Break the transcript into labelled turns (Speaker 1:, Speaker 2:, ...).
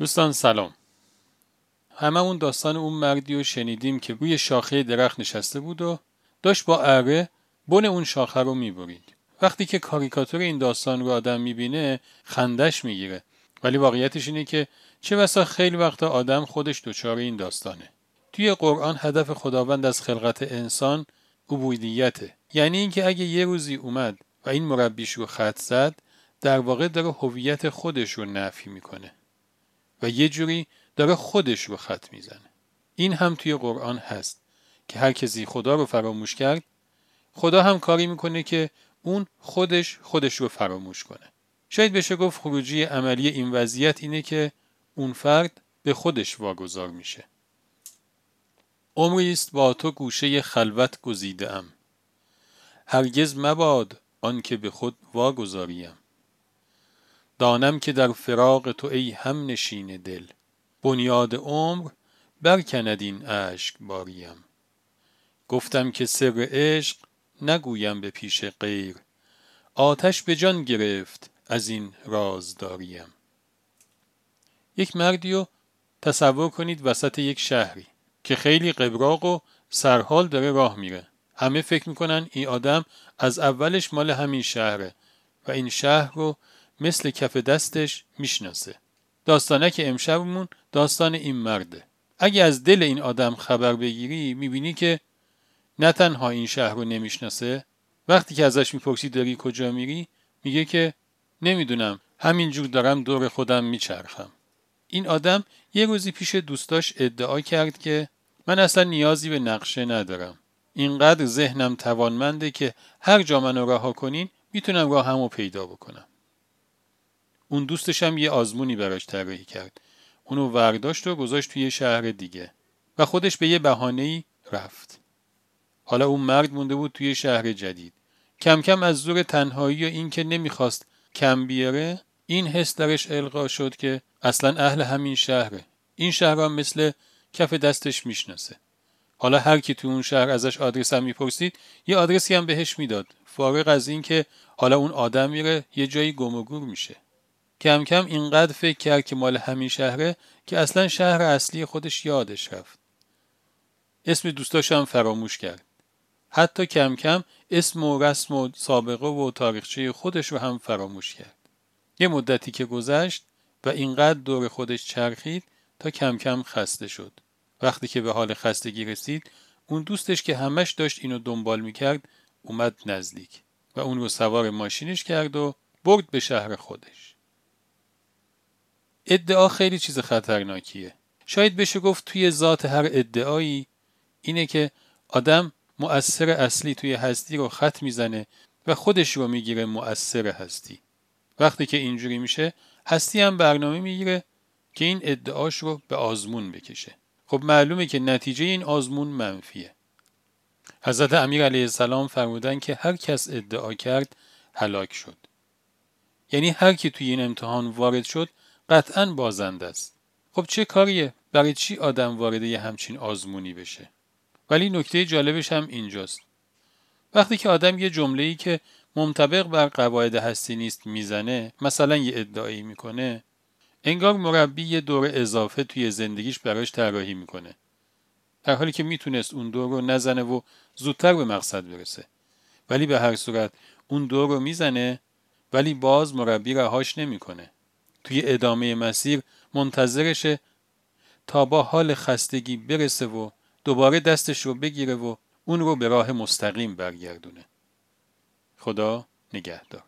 Speaker 1: دوستان سلام. همه اون داستان اون مردی رو شنیدیم که روی شاخه درخت نشسته بود و داشت با اره بن اون شاخه رو می‌برید. وقتی که کاریکاتور این داستان رو آدم می‌بینه خندش می‌گیره. ولی واقعیتش اینه که چه بسا خیلی وقت آدم خودش دچار این داستانه. توی قرآن هدف خداوند از خلقت انسان عبودیته. یعنی اینکه اگه یه روزی اومد و این مربیش رو خط زد در واقع داره هویت خودش رو نفی می‌کنه. و یه جوری داره خودش رو خط می‌زنه. این هم توی قرآن هست که هر کسی خدا رو فراموش کرد خدا هم کاری می‌کنه که اون خودش خودش رو فراموش کنه. شاید بشه گفت خروجی عملی این وضعیت اینه که اون فرد به خودش واگذار میشه. عمری است با تو گوشه خلوت گزیده ام هرگز مباد آنکه به خود واگذاریم. دانم که در فراق تو ای هم نشین دل. بنیاد عمر برکند این اشک باریم. گفتم که سر عشق نگویم به پیش غیر. آتش به جان گرفت از این رازداریم یک مردی رو تصور کنید وسط یک شهری که خیلی قبراق و سرحال داره راه میره. همه فکر می‌کنن این آدم از اولش مال همین شهره و این شهر رو مثل کف دستش می‌شناسه. داستانه که امشبمون داستان این مرده. اگه از دل این آدم خبر بگیری می‌بینی که نه تنها این شهر رو نمی‌شناسه وقتی که ازش می‌پرسی داری کجا میری میگه که نمی‌دونم همینجور دارم دور خودم میچرخم. این آدم یه روزی پیش دوستاش ادعا کرد که من اصلا نیازی به نقشه ندارم. اینقدر ذهنم توانمنده که هر جا منو رها کنین می‌تونم راهمو پیدا بکنم. اون دوستش هم یه آزمونی براش طراحی کرد. اونو ورداشت و گذاشت توی شهر دیگه. و خودش به یه بهانه‌ای رفت. حالا اون مرد مونده بود توی شهر جدید. کم کم از زور تنهایی و اینکه نمی‌خواست کم بیاره این حس درش القا شد که اصلا اهل همین شهره. این شهر هم مثل کف دستش می‌شناسه. حالا هر کی تو اون شهر ازش آدرس هم می‌پرسید یه آدرسی هم بهش می‌داد. فارغ از اینکه حالا اون آدم میره یه جایی گم و گور میشه. کم کم اینقدر فکر کرد که مال همین شهره که اصلا شهر اصلی خودش یادش رفت. اسم دوستاش هم فراموش کرد. حتی کم کم اسم و رسم و سابقه و تاریخچه خودش رو هم فراموش کرد. یه مدتی که گذشت و اینقدر دور خودش چرخید تا کم کم خسته شد. وقتی که به حال خستگی رسید اون دوستش که همش داشت اینو دنبال می‌کرد اومد نزدیک و اون رو سوار ماشینش کرد و برد به شهر خودش. ادعا خیلی چیز خطرناکیه. شاید بشه گفت توی ذات هر ادعایی اینه که آدم مؤثر اصلی توی هستی رو خط می‌زنه و خودش رو می‌گیره مؤثر هستی. وقتی که اینجوری میشه هستی هم برنامه می‌گیره که این ادعاش رو به آزمون بکشه. خب معلومه که نتیجه این آزمون منفیه. حضرت امیر علیه السلام فرمودن که هر کس ادعا کرد هلاک شد. یعنی هر کی توی این امتحان وارد شد قطعا بازنده است. خب چه کاریه؟ برای چی آدم وارد یه همچین آزمونی بشه؟ ولی نکته جالبش هم اینجاست. وقتی که آدم یه جمله ای که منطبق بر قواعد هستی نیست می‌زنه مثلا یه ادعایی می‌کنه انگار مربی یه دور اضافه توی زندگیش براش طراحی می‌کنه. در حالی که می‌تونست اون دور رو نزنه و زودتر به مقصد برسه. ولی به هر صورت اون دور رو می‌زنه ولی باز مربی رهاش نمی‌کنه. توی ادامه مسیر منتظرشه تا با حال خستگی برسه و دوباره دستش رو بگیره و اون رو به راه مستقیم برگردونه. خدا نگهدار.